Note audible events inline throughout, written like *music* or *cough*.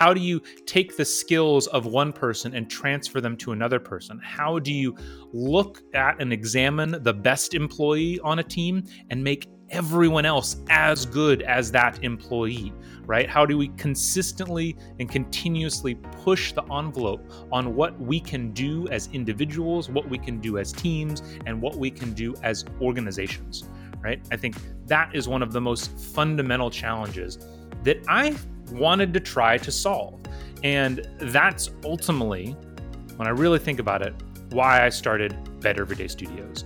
How do you take the skills of one person and transfer them to another person? How do you look at and examine the best employee on a team and make everyone else as good as that employee, right? How do we consistently and continuously push the envelope on what we can do as individuals, what we can do as teams, and what we can do as organizations, right? I think that is one of the most fundamental challenges that I wanted to try to solve. And that's ultimately, when I really think about it, why I started Better Everyday Studios.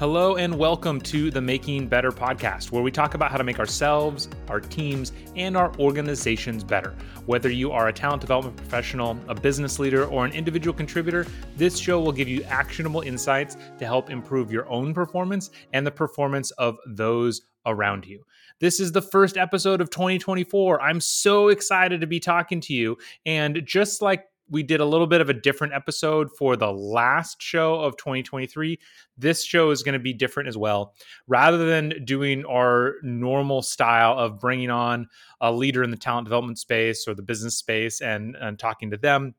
Hello and welcome to the Making Better podcast, where we talk about how to make ourselves, our teams, and our organizations better. Whether you are a talent development professional, a business leader, or an individual contributor, this show will give you actionable insights to help improve your own performance and the performance of those around you. This is the first episode of 2024. I'm so excited to be talking to you. And just like we did a little bit of a different episode for the last show of 2023. This show is going to be different as well. Rather than doing our normal style of bringing on a leader in the talent development space or the business space and, and talking to them,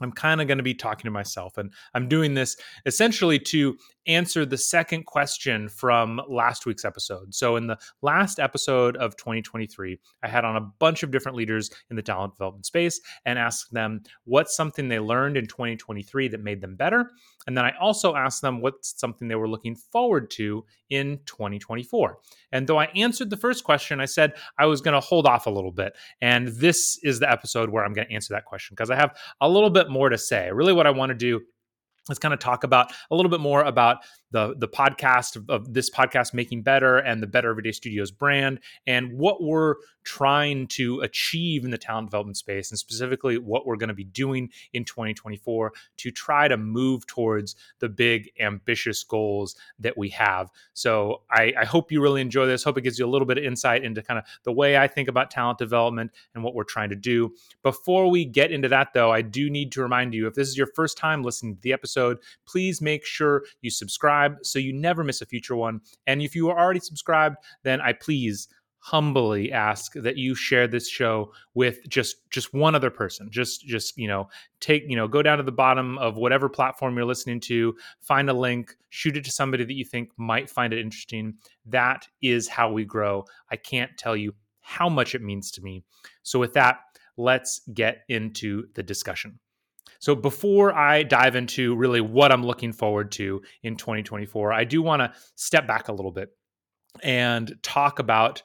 I'm kind of going to be talking to myself. And I'm doing this essentially to answer the second question from last week's episode. So, in the last episode of 2023, I had on a bunch of different leaders in the talent development space and asked them what's something they learned in 2023 that made them better. And then I also asked them what's something they were looking forward to in 2024. And though I answered the first question, I said I was going to hold off a little bit. And this is the episode where I'm going to answer that question because I have a little bit more to say. Really, what I want to do let's kind of talk about a little bit more about the the podcast of, of, this podcast making better and the better everyday studios brand and what we're trying to achieve in the talent development space and specifically what we're going to be doing in 2024 to try to move towards the big ambitious goals that we have. So I, I hope you really enjoy this. Hope it gives you a little bit of insight into kind of the way i think about talent development and what we're trying to do. Before we get into that though i do need to remind you if this is your first time listening to the episode please make sure you subscribe subscribe so you never miss a future one. And if you are already subscribed, then I please humbly ask that you share this show with just just one other person. Just just you know take you know go down to the bottom of whatever platform you're listening to find a link shoot it to somebody that you think might find it interesting. That is how we grow. I can't tell you how much it means to me. So with that let's get into the discussion so before I dive into really what I'm looking forward to in 2024, I do want to step back a little bit and talk about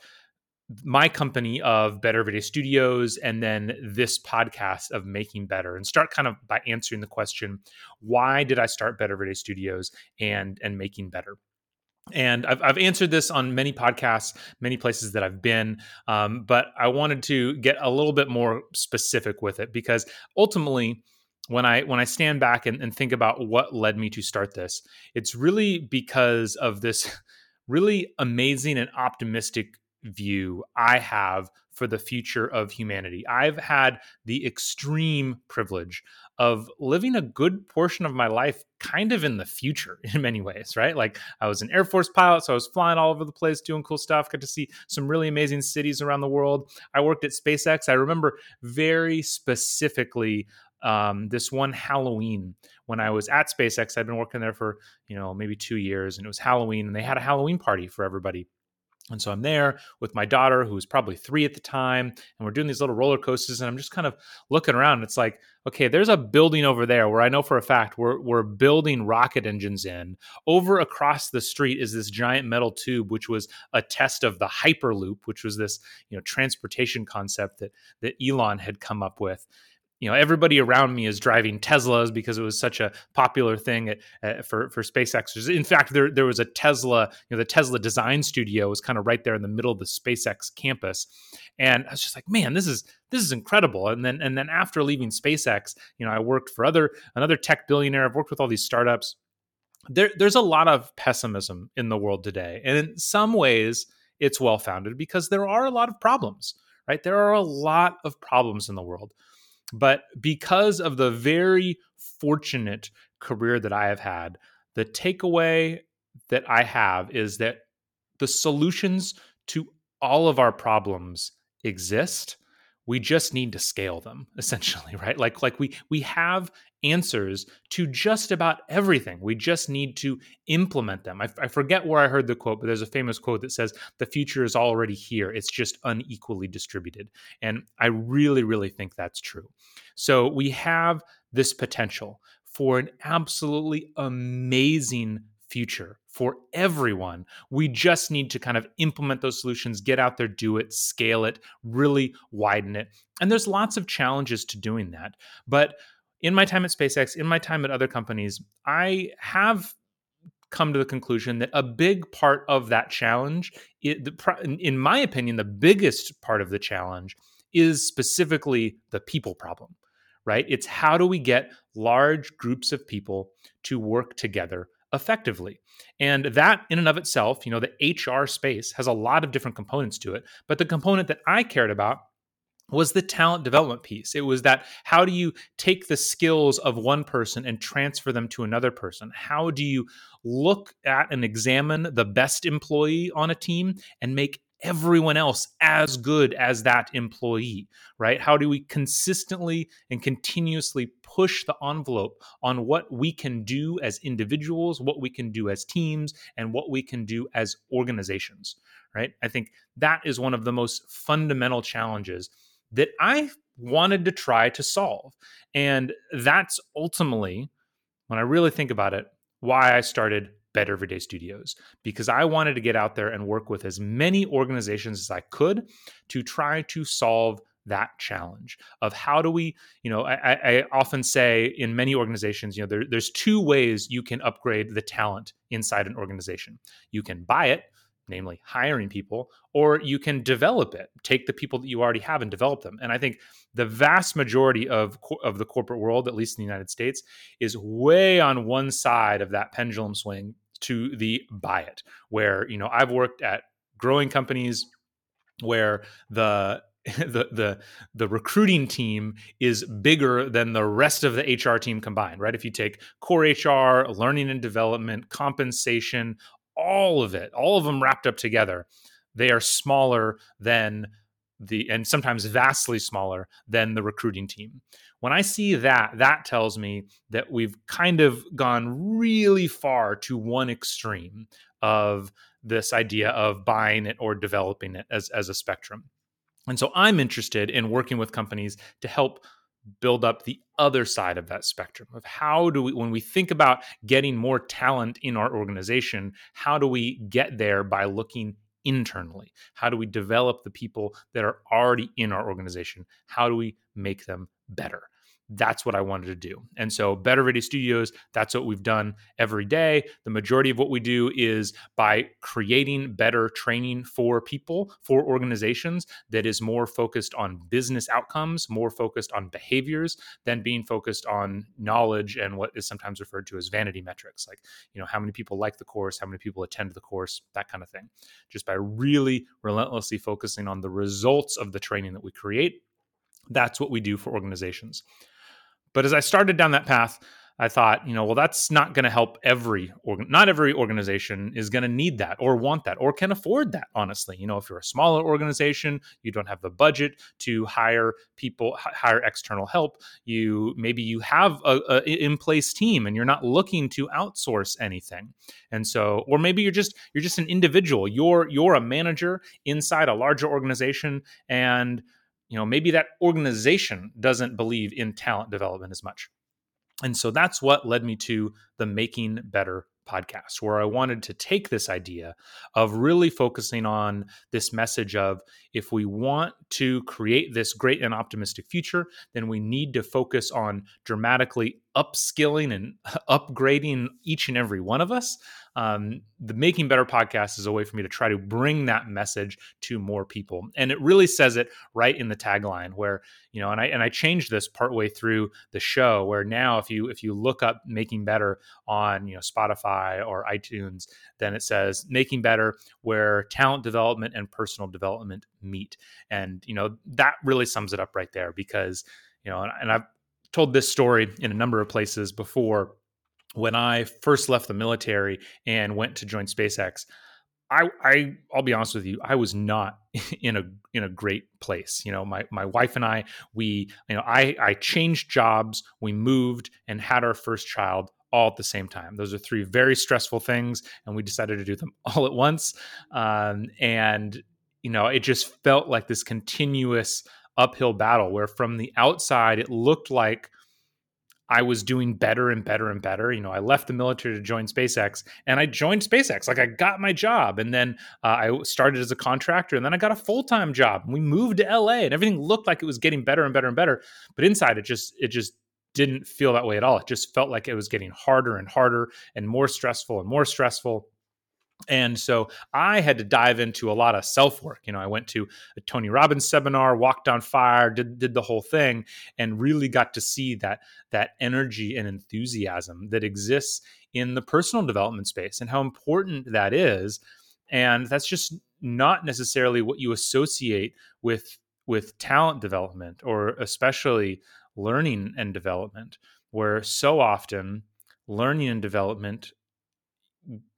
my company of Better Everyday Studios and then this podcast of Making Better and start kind of by answering the question why did I start Better Everyday Studios and and Making Better? And I've, I've answered this on many podcasts, many places that I've been, um, but I wanted to get a little bit more specific with it because ultimately, when I when I stand back and, and think about what led me to start this, it's really because of this *laughs* really amazing and optimistic view I have for the future of humanity. I've had the extreme privilege of living a good portion of my life kind of in the future *laughs* in many ways, right? Like I was an Air Force pilot, so I was flying all over the place doing cool stuff, got to see some really amazing cities around the world. I worked at SpaceX. I remember very specifically um, this one Halloween when I was at SpaceX. I'd been working there for you know maybe two years, and it was Halloween, and they had a Halloween party for everybody. And so I'm there with my daughter, who was probably three at the time, and we're doing these little roller coasters. And I'm just kind of looking around. It's like, okay, there's a building over there where I know for a fact we're we're building rocket engines in. Over across the street is this giant metal tube, which was a test of the Hyperloop, which was this you know transportation concept that that Elon had come up with you know everybody around me is driving Teslas because it was such a popular thing at, uh, for for SpaceX. In fact, there there was a Tesla, you know, the Tesla design studio was kind of right there in the middle of the SpaceX campus, and I was just like, man, this is this is incredible. And then and then after leaving SpaceX, you know, I worked for other another tech billionaire. I've worked with all these startups. There, there's a lot of pessimism in the world today, and in some ways, it's well founded because there are a lot of problems. Right, there are a lot of problems in the world but because of the very fortunate career that I have had, the takeaway that I have is that the solutions to all of our problems exist. We just need to scale them *laughs* essentially right? Like like we we have answers to just about everything. We just need to implement them. I, I, forget where i heard the quote but there's a famous quote that says the future is already here. It's just unequally distributed. And i really really think that's true. So we have this potential for an absolutely amazing future for everyone. We just need to kind of implement those solutions, get out there, do it, scale it, really widen it. And there's lots of challenges to doing that. But in my time at SpaceX, in my time at other companies, I have come to the conclusion that a big part of that challenge, in my opinion, the biggest part of the challenge is specifically the people problem, right? It's how do we get large groups of people to work together effectively. And that in and of itself, you know, the HR space has a lot of different components to it. But the component that I cared about was the talent development piece. It was that how do you take the skills of one person and transfer them to another person? How do you look at and examine the best employee on a team and make everyone else as good as that employee, right? How do we consistently and continuously push the envelope on what we can do as individuals, what we can do as teams, and what we can do as organizations, right? I think that is one of the most fundamental challenges that I wanted to try to solve. And that's ultimately, when I really think about it, why I started Better Everyday Studios because I wanted to get out there and work with as many organizations as I could to try to solve that challenge of how do we you know I, I often say in many organizations you know there, there's two ways you can upgrade the talent inside an organization. You can buy it namely hiring people, or you can develop it, take the people that you already have and develop them. And I think the vast majority of of the corporate world, at least in the United States, is way on one side of that pendulum swing to the buy it, where you know I've worked at growing companies where the *laughs* the the the recruiting team is bigger than the rest of the HR team combined, right? If you take core HR, learning and development, compensation, all of it, all of them wrapped up together, they are smaller than the and sometimes vastly smaller than the recruiting team. When I see that, that tells me that we've kind of gone really far to one extreme of this idea of buying it or developing it as, as a spectrum. And so I'm interested in working with companies to help build up the other side of that spectrum of how do we when we think about getting more talent in our organization how do we get there by looking internally? How do we develop the people that are already in our organization? How do we make them better that's what I wanted to do. And so, Better Everyday Studios, that's what we've done every day. The majority of what we do is by creating better training for people, for organizations that is more focused on business outcomes, more focused on behaviors than being focused on knowledge and what is sometimes referred to as vanity metrics, like, you know, how many people like the course, how many people attend the course, that kind of thing. Just by really relentlessly focusing on the results of the training that we create. That's what we do for organizations. But as I started down that path, I thought, you know, well, that's not going to help every. Not every organization is going to need that or want that or can afford that. Honestly, you know, if you're a smaller organization, you don't have the budget to hire people, hire external help. You maybe you have a, a in place team and you're not looking to outsource anything. And so, or maybe you're just you're just an individual. You're you're a manager inside a larger organization and you know maybe that organization doesn't believe in talent development as much. And so that's what led me to the making better podcast where i wanted to take this idea of really focusing on this message of if we want to create this great and optimistic future then we need to focus on dramatically upskilling and *laughs* upgrading each and every one of us um, the Making Better podcast is a way for me to try to bring that message to more people. And it really says it right in the tagline where, you know, and I and I changed this partway through the show where now if you if you look up Making Better on, you know, Spotify or iTunes, then it says Making Better where talent development and personal development meet. And, you know, that really sums it up right there because, you know, and, and I've told this story in a number of places before when I first left the military and went to join SpaceX, I, I I'll be honest with you, I was not *laughs* in a in a great place. You know, my my wife and I, we, you know, I I changed jobs, we moved and had our first child all at the same time. Those are three very stressful things, and we decided to do them *laughs* all at once. Um, and you know, it just felt like this continuous uphill battle where from the outside it looked like I was doing better and better and better. You know, I left the military to join SpaceX and I joined SpaceX. Like I got my job and then uh, I started as a contractor and then I got a full time job. And we moved to LA and everything looked like it was getting better and better and better. But inside it just, it just didn't feel that way at all. It just felt like it was getting harder and harder and more stressful and more stressful. And so I had to dive into a lot of self work. You know, I went to a Tony Robbins seminar, walked on fire, did, did the whole thing, and really got to see that that energy and enthusiasm that exists in the personal development space and how important that is. And that's just not necessarily what you associate with with talent development or especially learning and development, where so often learning and development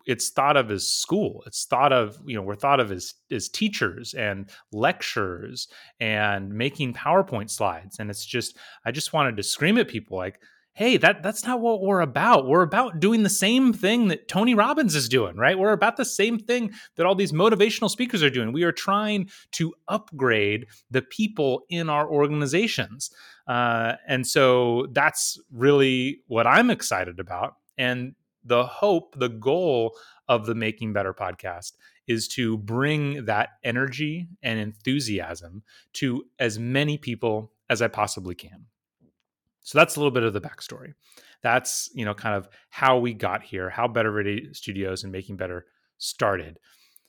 it's thought of as school. It's thought of you know we're thought of as as teachers and lecturers and making powerpoint slides. And it's just i just wanted to scream at people like hey that that's not what we're about. We're about doing the same thing that tony robbins is doing right? We're about the same thing that all these motivational speakers are doing. We are trying to upgrade the people in our organizations. Uh, and so that's really what i'm excited about. And the hope, the goal of the Making Better podcast is to bring that energy and enthusiasm to as many people as I possibly can. So that's a little bit of the backstory. That's, you know, kind of how we got here, how Better Everyday Studios and Making Better started.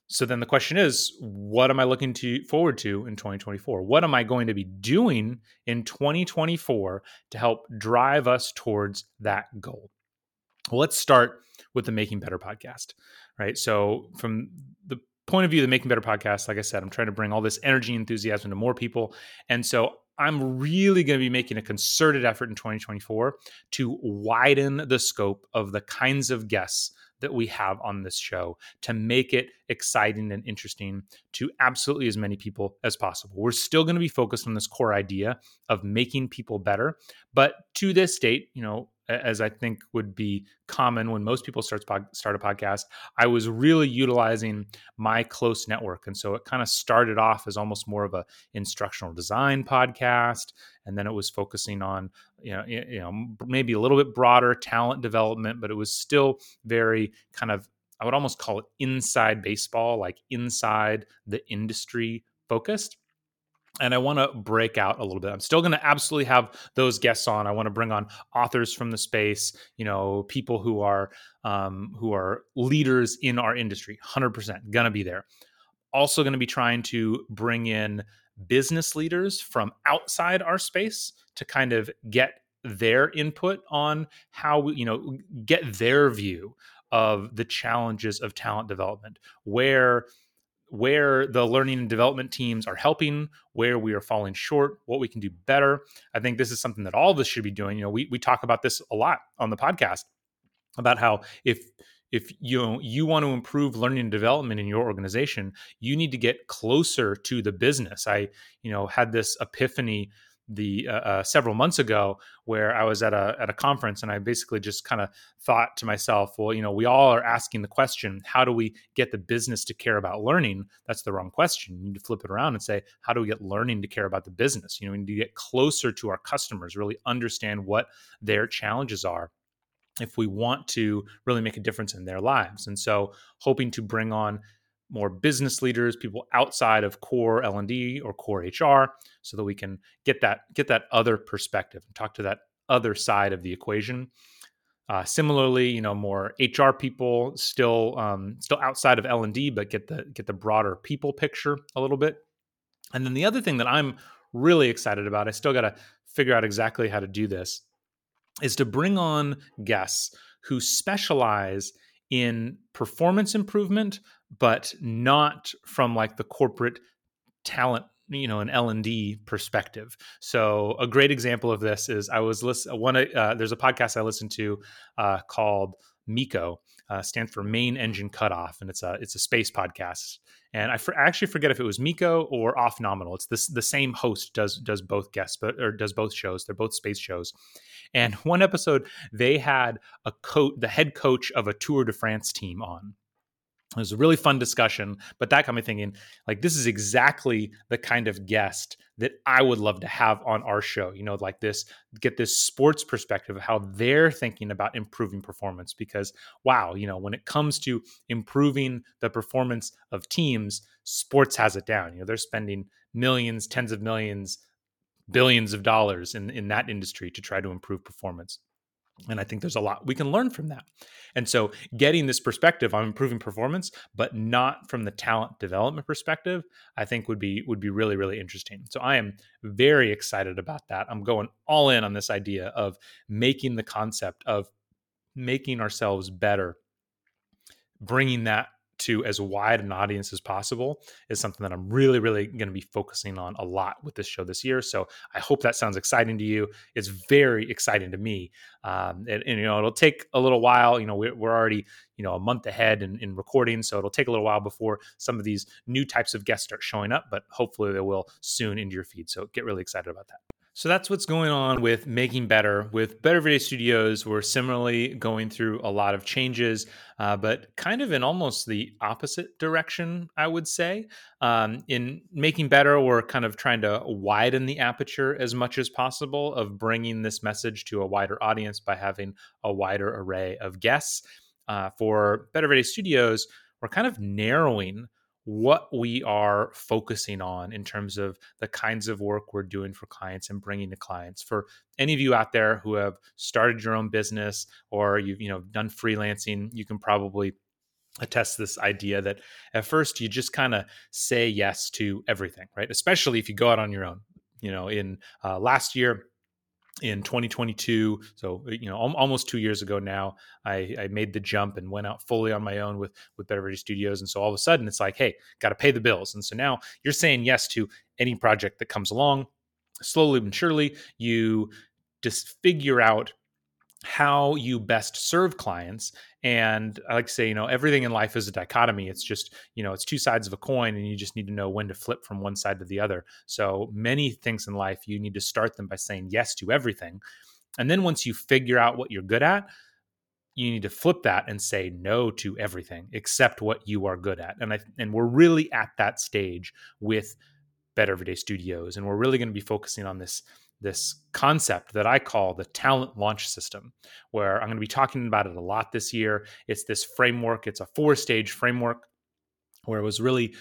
So then the question is, what am I looking to forward to in 2024? What am I going to be doing in 2024 to help drive us towards that goal? Well, let's start with the Making Better podcast, right? So, from the point of view of the Making Better podcast, like I said, I'm trying to bring all this energy and enthusiasm to more people. And so, I'm really going to be making a concerted effort in 2024 to widen the scope of the kinds of guests that we have on this show to make it exciting and interesting to absolutely as many people as possible. We're still going to be focused on this core idea of making people better, but to this date, you know, as I think would be common when most people start start a podcast, I was really utilizing my close network, and so it kind of started off as almost more of a instructional design podcast, and then it was focusing on you know you know maybe a little bit broader talent development, but it was still very kind of I would almost call it inside baseball, like inside the industry focused and I want to break out a little bit. I'm still going to absolutely have those guests on. I want to bring on authors from the space, you know, people who are um, who are leaders in our industry. Hundred percent going to be there. Also, going to be trying to bring in business leaders from outside our space to kind of get their input on how we, you know, get their view of the challenges of talent development, where where the learning and development teams are helping, where we are falling short, what we can do better. I think this is something that all of us should be doing. You know, we we talk about this a lot on the podcast about how if if you know, you want to improve learning and development in your organization, you need to get closer to the business. I you know had this epiphany the uh, uh, several months ago where I was at a at a conference and I basically just kind of thought to myself, well, you know, we all are asking the question, how do we get the business to care about learning? That's the wrong question. You need to flip it around and say, how do we get learning to care about the business? You know, we need to get closer to our customers, really understand what their challenges are if we want to really make a difference in their lives. And so, hoping to bring on more business leaders, people outside of core L&D or core HR so that we can get that get that other perspective and talk to that other side of the equation. Uh, similarly, you know, more HR people still um, still outside of L and D, but get the get the broader people picture a little bit. And then the other thing that I'm really excited about, I still got to figure out exactly how to do this, is to bring on guests who specialize in performance improvement, but not from like the corporate talent you know an l&d perspective. So a great example of this is i was listening one uh, there's a podcast i listened to uh, called MECO, uh, stands for Main Engine Cutoff, and it's a it's a space podcast. And I, for, I actually forget if it was MECO or Off Nominal. It's this the same host does does both guests, but or does both shows. They're both space shows. And *laughs* one episode they had a coach, the head coach of a Tour de France team on, it was a really fun discussion, but that got me thinking like this is exactly the kind of guest that I would love to have on our show. You know, like this, get this sports perspective of how they're thinking about improving performance. Because wow, you know, when it comes to improving the performance of teams, sports has it down. You know, they're spending millions, tens of millions, billions of dollars in in that industry to try to improve performance. And I think there's a lot we can learn from that. And so getting this perspective on improving performance, but not from the talent development perspective, I think would be would be really, really interesting. So I am very excited about that. I'm going all in on this idea of making the concept of making ourselves better, bringing that to as wide an audience as possible is something that I'm really, really going to be focusing on a lot with this show this year. So I hope that sounds exciting to you. It's very exciting to me. Um, and, and, you know, it'll take a little while. You know, we're, we're already, you know, a month ahead in, in recording. So it'll take a little while before some of these new types of guests start showing up, but hopefully they will soon into your feed. So get really excited about that. So that's what's going on with Making Better. With Better Everyday Studios, we're similarly going through a lot of changes, uh, but kind of in almost the opposite direction, I would say. Um, in Making Better, we're kind of trying to widen the aperture as much as possible of bringing this message to a wider audience by having a wider array of guests. Uh, for Better Everyday Studios, we're kind of narrowing what we are focusing on in terms of the kinds of work we're doing for clients and bringing to clients. For any of you out there who have started your own business or you've you know done freelancing you can probably attest this idea that at first you just kind of say yes to everything right? Especially if you go out on your own. You know in uh, last year in 2022 so you know almost two years ago now I, I, made the jump and went out fully on my own with with better Everyday studios and so all of a sudden it's like hey got to pay the bills. And so now you're saying yes to any project that comes along. Slowly but surely you just figure out how you best serve clients and i like to say you know everything in life is a dichotomy. It's just you know it's two sides of a coin and you just need to know when to flip from one side to the other. So many things in life you need to start them by saying yes to everything and then once you figure out what you're good at you need to flip that and say no to everything except what you are good at and i and we're really at that stage with better everyday studios and we're really going to be focusing on this this concept that I call the talent launch system, where I'm going to be talking about it a lot this year. It's this framework, it's a four stage framework where it was really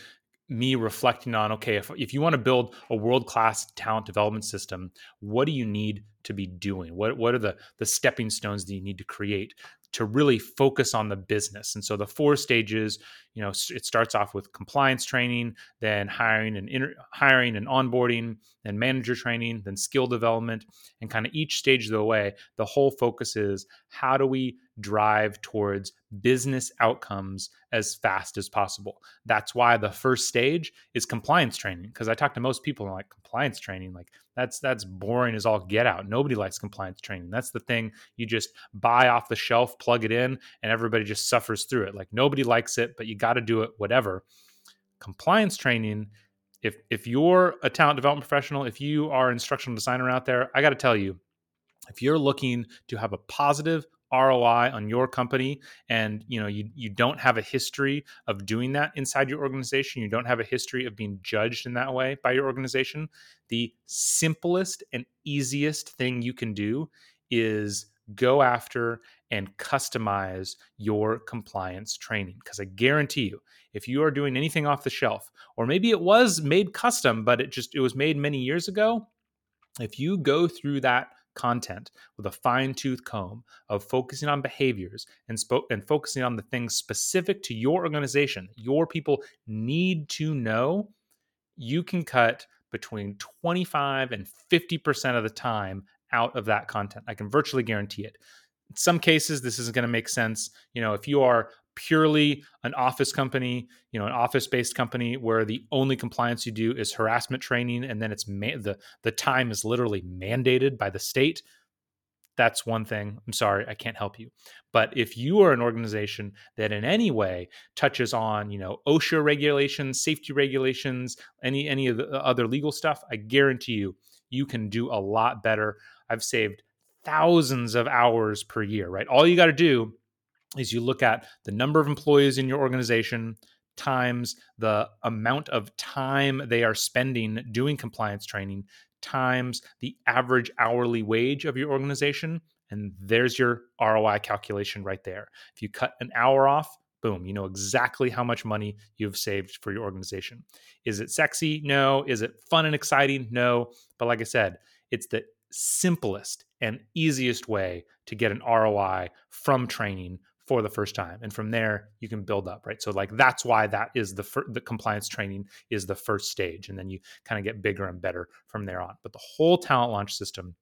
me reflecting on okay, if, if you want to build a world class talent development system, what do you need to be doing? What, what are the, the stepping stones that you need to create to really focus on the business. And so the four stages, you know, it starts off with compliance training, then hiring and inter- hiring and onboarding, then manager training, then skill development, and kind of each stage of the way, the whole focus is how do we drive towards business outcomes as fast as possible. That's why the first stage is compliance training because I talk to most people and like compliance training like that's that's boring as all get out. Nobody likes compliance training. That's the thing you just buy off the shelf, plug it in and everybody just suffers through it. Like nobody likes it, but you got to do it whatever. Compliance training if if you're a talent development professional, if you are an instructional designer out there, I got to tell you if you're looking to have a positive ROI on your company and you know you you don't have a history of doing that inside your organization, you don't have a history of being judged in that way by your organization, the simplest and easiest thing you can do is go after and customize your compliance training because I guarantee you if you are doing anything off the shelf or maybe it was made custom but it just it was made many years ago if you go through that content with a fine tooth comb of focusing on behaviors and, spo- and focusing on the things specific to your organization, your people need to know, you can cut between 25 and 50% of the time out of that content. I can virtually guarantee it. In some cases, this isn't going to make sense. You know, if you are purely an office company, you know, an office-based company where the only compliance you do is harassment training, and then it's ma- the the time is literally mandated by the state. that's one thing. I'm sorry, I can't help you. But if you are an organization that in any way touches on, you know, OSHA regulations, safety regulations, any any of the uh, other legal stuff, I guarantee you, you can do a lot better. I've saved thousands of hours per year, right? All you got to do is you look at the number of employees in your organization times the amount of time they are spending doing compliance training times the average hourly wage of your organization and there's your ROI calculation right there. If you cut an hour off, boom, you know exactly how much money you've saved for your organization. Is it sexy? No. Is it fun and exciting? No. But like I said, it's the simplest and easiest way to get an ROI from training for the first time and from there you can build up right? So like that's why that is the fir- the compliance training is the first stage and then you kind of get bigger and better from there on. But the whole talent launch system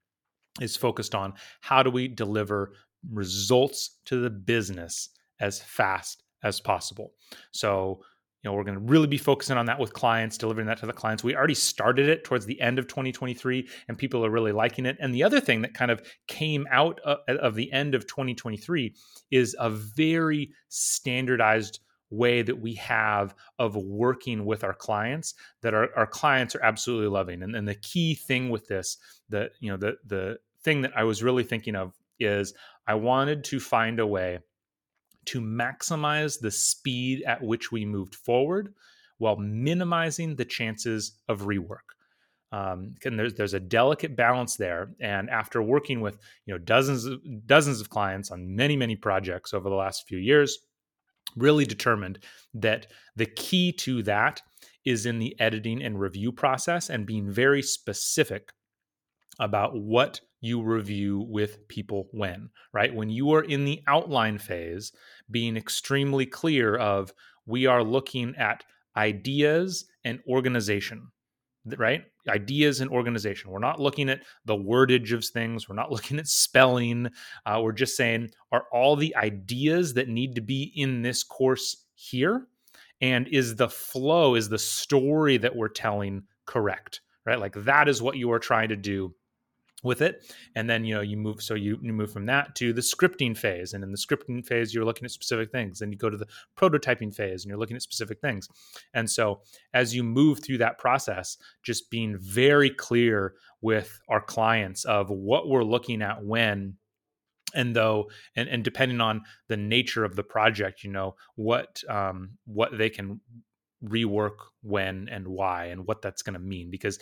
is focused on how do we deliver results to the business as fast as possible. So you know we're going to really be focusing on that with clients delivering that to the clients. We already started it towards the end of 2023 and people are really liking it. And the other thing that kind of came out of, the end of 2023 is a very standardized way that we have of working with our clients that our, our clients are absolutely loving. And, and the key thing with this that you know the the thing that i was really thinking of is i wanted to find a way to maximize the speed at which we moved forward while minimizing the chances of rework. Um, and there's there's a delicate balance there. And after working with you know dozens of dozens of clients on many many projects over the last few years, really determined that the key to that is in the editing and review process and being very specific about what you review with people when, right? When you are in the outline phase, being extremely clear of we are looking at ideas and organization, right? Ideas and organization. We're not looking at the wordage of things. We're not *laughs* looking at spelling. Uh, we're just saying, are all the ideas that need to be in this course here? And is the flow, is the story that we're telling correct? Right? Like that is what you are trying to do with it. And then you know you move so you, you move from that to the scripting phase. And in the scripting phase you're looking at specific things. And you go to the prototyping phase and you're looking at specific things. And so as you move through that process just being very clear with our clients of what we're looking at when and though and, and depending on the nature of the project you know what um, what they can rework when and why and what that's going to mean. Because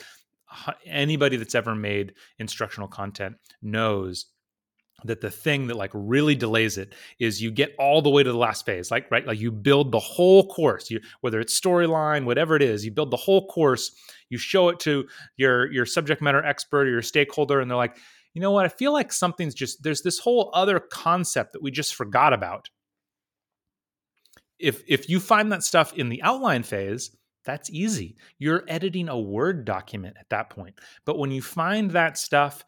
anybody that's ever made instructional content knows that the thing that like really delays it is you get all the way to the last phase like right like you build the whole course. You whether it's storyline whatever it is you build the whole course you show it to your your subject matter expert or your stakeholder and they're like you know what? I feel like something's just there's this whole other concept that we just forgot about. If if you find that stuff in the outline phase that's easy. You're editing a Word document at that point. But when you find that stuff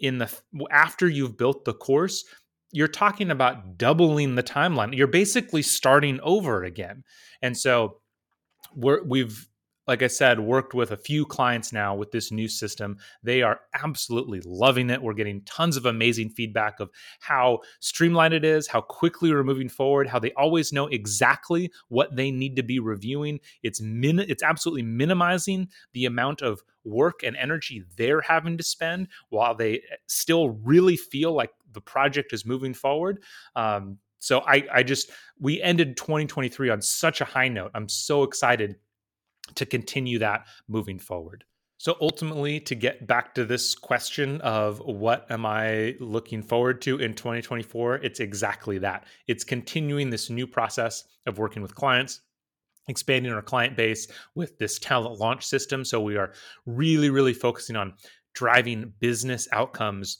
in the after you've built the course, you're talking about doubling the timeline. You're basically starting over again. And so we're, we've like I said, worked with a few clients now with this new system. They are absolutely loving it. We're getting tons of amazing feedback of how streamlined it is, how quickly we're moving forward, how they always know exactly what they need to be reviewing. It's min- it's absolutely minimizing the amount of work and energy they're having to spend while they eh, still really feel like the project is moving forward. Um, so I, I just we ended 2023 on such a high note. I'm so excited to continue that moving forward. So ultimately, to get back to this question of what am I looking forward to in 2024, it's exactly that. It's continuing this new process of working with clients, expanding our client base with this talent launch system. So we are really, really focusing on driving business outcomes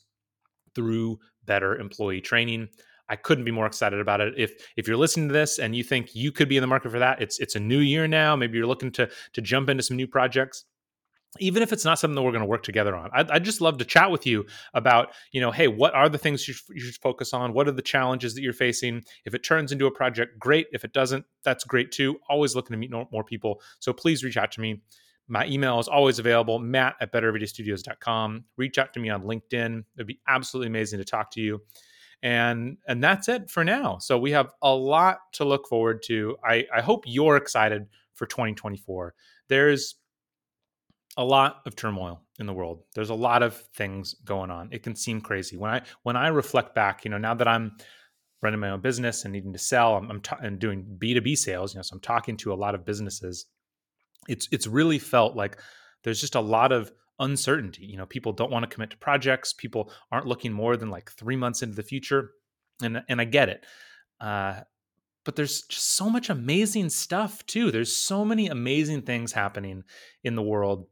through better employee training, I couldn't be more excited about it. If if you're listening to this and you think you could be in the market for that, it's it's a new year now. Maybe you're looking to to jump into some new projects. Even if it's not something that we're going to work together on, I'd, I'd, just love to chat with you about, you know, hey, what are the things you, you should focus on? What are the challenges that you're facing? If it turns into a project, great. If it doesn't, that's great too. Always looking to meet more people. So please reach out to me My email is always available, matt at bettereverydaystudios.com. Reach out to me on LinkedIn. It'd be absolutely amazing to talk to you. And and that's it for now. So we have a lot to look forward to. I, I hope you're excited for 2024. There's a lot of turmoil in the world. There's a lot of things going on. It can seem crazy. When I when I reflect back, you know, now that I'm running my own business and needing to sell, I'm, I'm doing B2B sales, you know, so I'm talking to a lot of businesses. It's it's really felt like there's just a lot of uncertainty. You know, people don't want to commit to projects. People aren't looking more than like three months into the future, and and I get it. Uh, but there's just so much amazing stuff too. There's so many amazing things happening in the world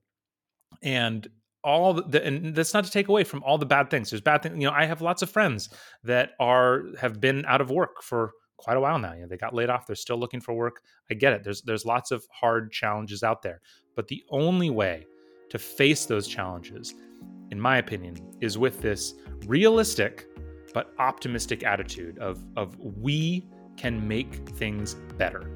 and all the and that's not to take away from all the bad things there's bad things you know i have lots of friends that are have been out of work for quite a while now you know they got laid off they're still looking for work i get it there's there's lots of hard challenges out there but the only way to face those challenges in my opinion is with this realistic but optimistic attitude of of we can make things better.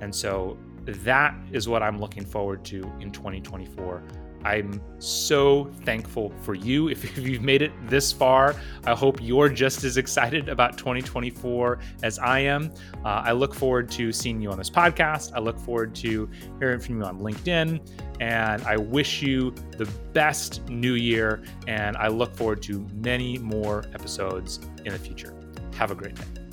And so that is what i'm looking forward to in 2024 I'm so thankful for you. *laughs* If you've made it this far, I hope you're just as excited about 2024 as I am. Uh, I look forward to seeing you on this podcast. I look forward to hearing from you on LinkedIn. And I wish you the best new year. And I look forward to many more episodes in the future. Have a great day.